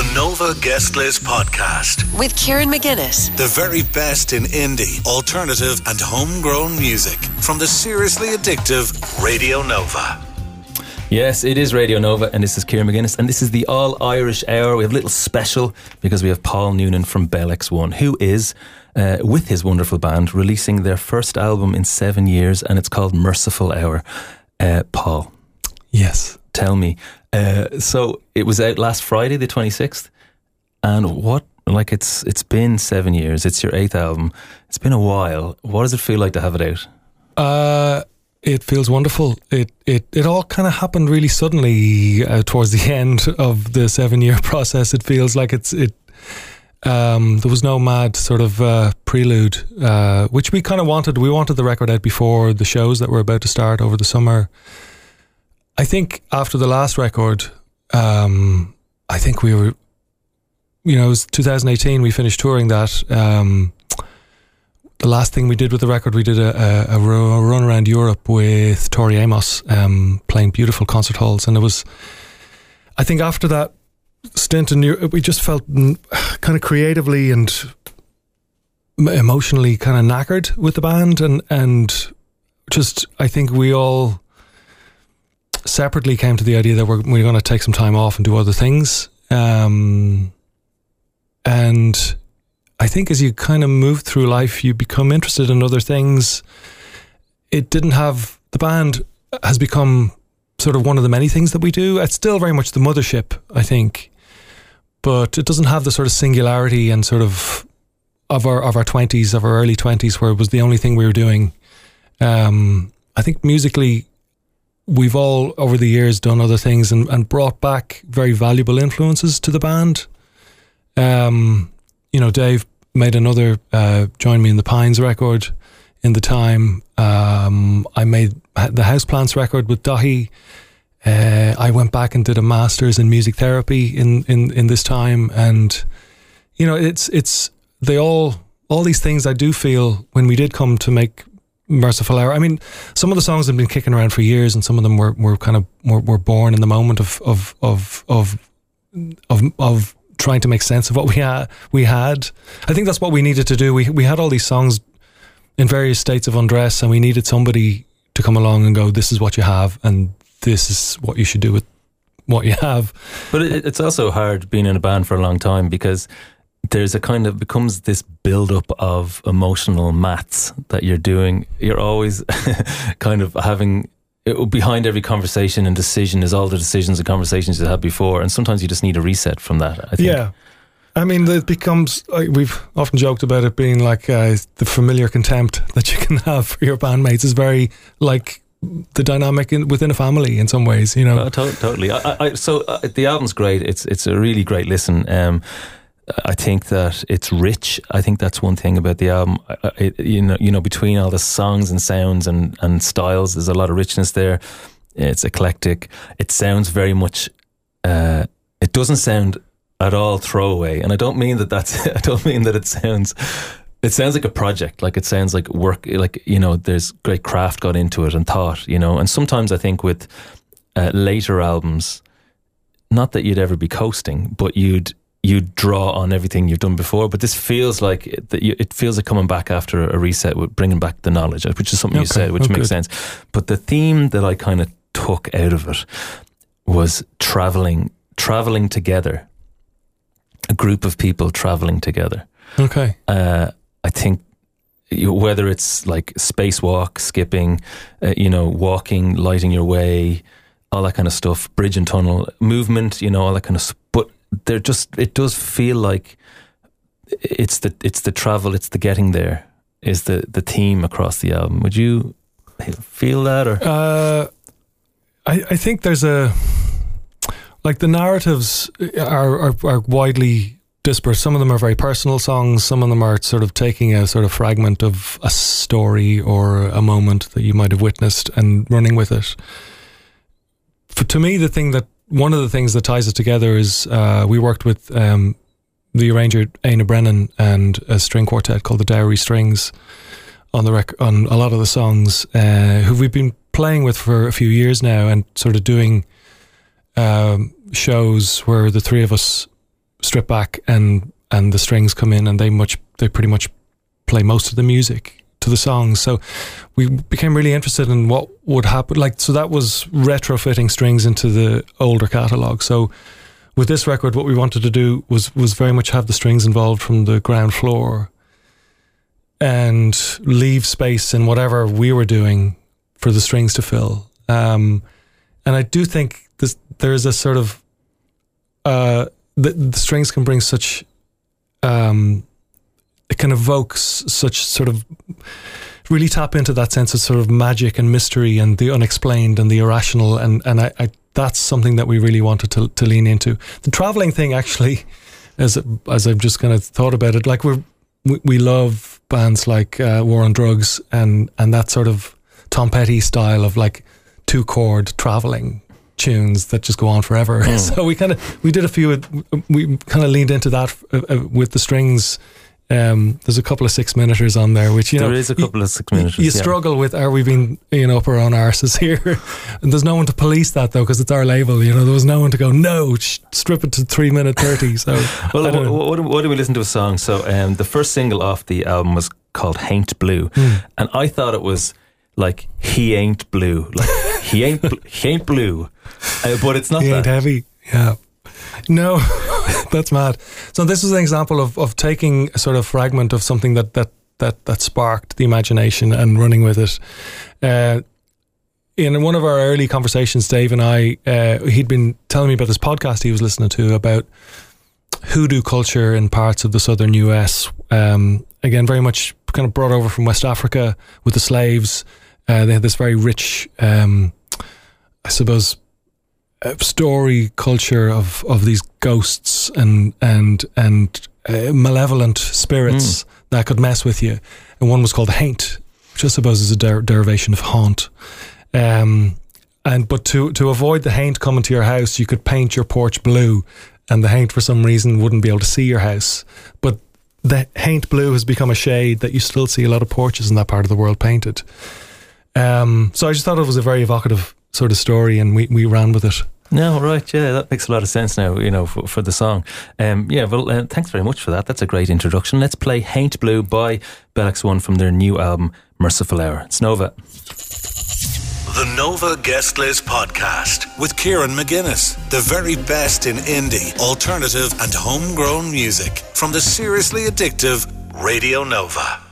The Nova Guest List Podcast. with Kieran McGuinness. The very best in indie, alternative, and homegrown music from the seriously addictive Radio Nova. Yes, it is Radio Nova, and this is Kieran McGuinness, and this is the All Irish Hour. We have a little special because we have Paul Noonan from Bell X1, who is, uh, with his wonderful band, releasing their first album in seven years, and it's called Merciful Hour. Uh, Paul, Yes. Tell me. Uh, so it was out last Friday, the twenty sixth, and what? Like it's it's been seven years. It's your eighth album. It's been a while. What does it feel like to have it out? Uh, it feels wonderful. It it it all kind of happened really suddenly uh, towards the end of the seven year process. It feels like it's it. Um, there was no mad sort of uh, prelude, uh, which we kind of wanted. We wanted the record out before the shows that were about to start over the summer. I think after the last record, um, I think we were, you know, it was 2018. We finished touring that. Um, the last thing we did with the record, we did a, a, a run around Europe with Tori Amos, um, playing beautiful concert halls, and it was. I think after that stint in Europe, we just felt kind of creatively and emotionally kind of knackered with the band, and and just I think we all separately came to the idea that we're we're going to take some time off and do other things. Um, and I think as you kind of move through life, you become interested in other things. It didn't have the band has become sort of one of the many things that we do. It's still very much the mothership, I think, but it doesn't have the sort of singularity and sort of of our of our twenties, of our early twenties, where it was the only thing we were doing. Um, I think musically, we've all over the years done other things and, and brought back very valuable influences to the band. Um, you know, Dave made another uh, "Join Me in the Pines" record in the time. Um, I made the Houseplants record with Daithí. Uh, I went back and did a master's in music therapy in, in, in this time, and you know, it's it's they all all these things. I do feel when we did come to make Merciful Hour. I mean, some of the songs have been kicking around for years, and some of them were, were kind of were, were born in the moment of of of of of, of trying to make sense of what we had. We had. I think that's what we needed to do. We we had all these songs in various states of undress, and we needed somebody to come along and go, "This is what you have, and this is what you should do with what you have." But it, it's also hard being in a band for a long time because there's a kind of becomes this build up of emotional maths that you're doing. You're always kind of having it, behind every conversation and decision is all the decisions and conversations you had before, and sometimes you just need a reset from that. I think. Yeah. I mean, it becomes, like, we've often joked about it being like uh, the familiar contempt that you can have for your bandmates is very like the dynamic in, within a family in some ways, you know. To- totally. I, I, I- so uh, the album's great. It's it's a really great listen. Um, I think that it's rich. I think that's one thing about the album. It, you know, you know, between all the songs and sounds and and styles, there's a lot of richness there. It's eclectic. It sounds very much. Uh, it doesn't sound at all throwaway, and I don't mean that. That's. I don't mean that it sounds. It sounds like a project. Like it sounds like work. Like you know, there's great craft got into it and thought. You know, and sometimes I think with uh, later albums, not that you'd ever be coasting, but you'd you'd draw on everything you've done before. But this feels like it, that it feels like coming back after a reset with bringing back the knowledge, which is something you said, which oh, makes good. sense. But the theme that I kind of took out of it was traveling, traveling together, a group of people traveling together. Okay. Uh, I think you- whether it's like spacewalk, skipping, uh, you know, walking, lighting your way, all that kind of stuff, bridge and tunnel movement, you know, all that kind of. s- But they're just. It does feel like it's the it's the travel, it's the getting there, is the the theme across the album. Would you feel that or? Uh, I, I think there's a like the narratives are, are are widely disparate. Some of them are very personal songs. Some of them are sort of taking a sort of fragment of a story or a moment that you might have witnessed and running with it. For, to me, the thing that one of the things that ties it together is uh, we worked with um, the arranger Aina Brennan and a string quartet called the Dowry Strings on the rec- on a lot of the songs, uh, who we've been playing with for a few years now, and sort of doing um, shows where the three of us strip back and and the strings come in and they much they pretty much play most of the music to the songs. So we became really interested in what would happen. Like so that was retrofitting strings into the older catalog. So with this record, what we wanted to do was was very much have the strings involved from the ground floor and leave space in whatever we were doing for the strings to fill. Um, and I do think this, there is a sort of uh, the, the strings can bring such um, it can evoke such sort of really tap into that sense of sort of magic and mystery and the unexplained and the irrational and and I, I that's something that we really wanted to to lean into. The traveling thing actually, as as I've just kind of thought about it, like we're we, we love bands like uh, War on Drugs and and that sort of Tom Petty style of like two chord traveling tunes that just go on forever. Mm. So we kind of we did a few. We kind of leaned into that uh, uh, with the strings um, there's a couple of six minuters on there, which you there know there is a couple you, of six minuters. You yeah. struggle with are we being you know up our own arses here? and there's no one to police that though because it's our label. You know there was no one to go no sh- strip it to three minute thirty. So well, what, what, what, do we listen to a song? So um, the first single off the album was called "Haint Blue," mm. and I thought it was like he ain't blue, like he ain't bl- he ain't blue, uh, but it's not. He that. ain't heavy. Yeah. No, that's mad. So this is an example of, of taking a sort of fragment of something that that that that sparked the imagination and running with it. Uh, in one of our early conversations, Dave and I, uh, he'd been telling me about this podcast he was listening to about hoodoo culture in parts of the southern US. Um, again, very much kind of brought over from West Africa with the slaves. Uh, they had this very rich, um, I suppose, story culture of, of these ghosts and and and uh, malevolent spirits mm. that could mess with you. And one was called Haint, which I suppose is a der- derivation of haunt. Um, and but to to avoid the haint coming to your house, you could paint your porch blue, and the haint for some reason wouldn't be able to see your house. But the haint blue has become a shade that you still see a lot of porches in that part of the world painted. Um, so I just thought it was a very evocative sort of story, and we, we ran with it. No, right, yeah, that makes a lot of sense now, you know, for, for the song. Um, yeah, well, uh, thanks very much for that. That's a great introduction. Let's play Haint Blue by Bell One from their new album, Merciful Hour. It's Nova. The Nova Guest List Podcast with Kieran McGuinness. The very best in indie, alternative, and homegrown music from the seriously addictive Radio Nova.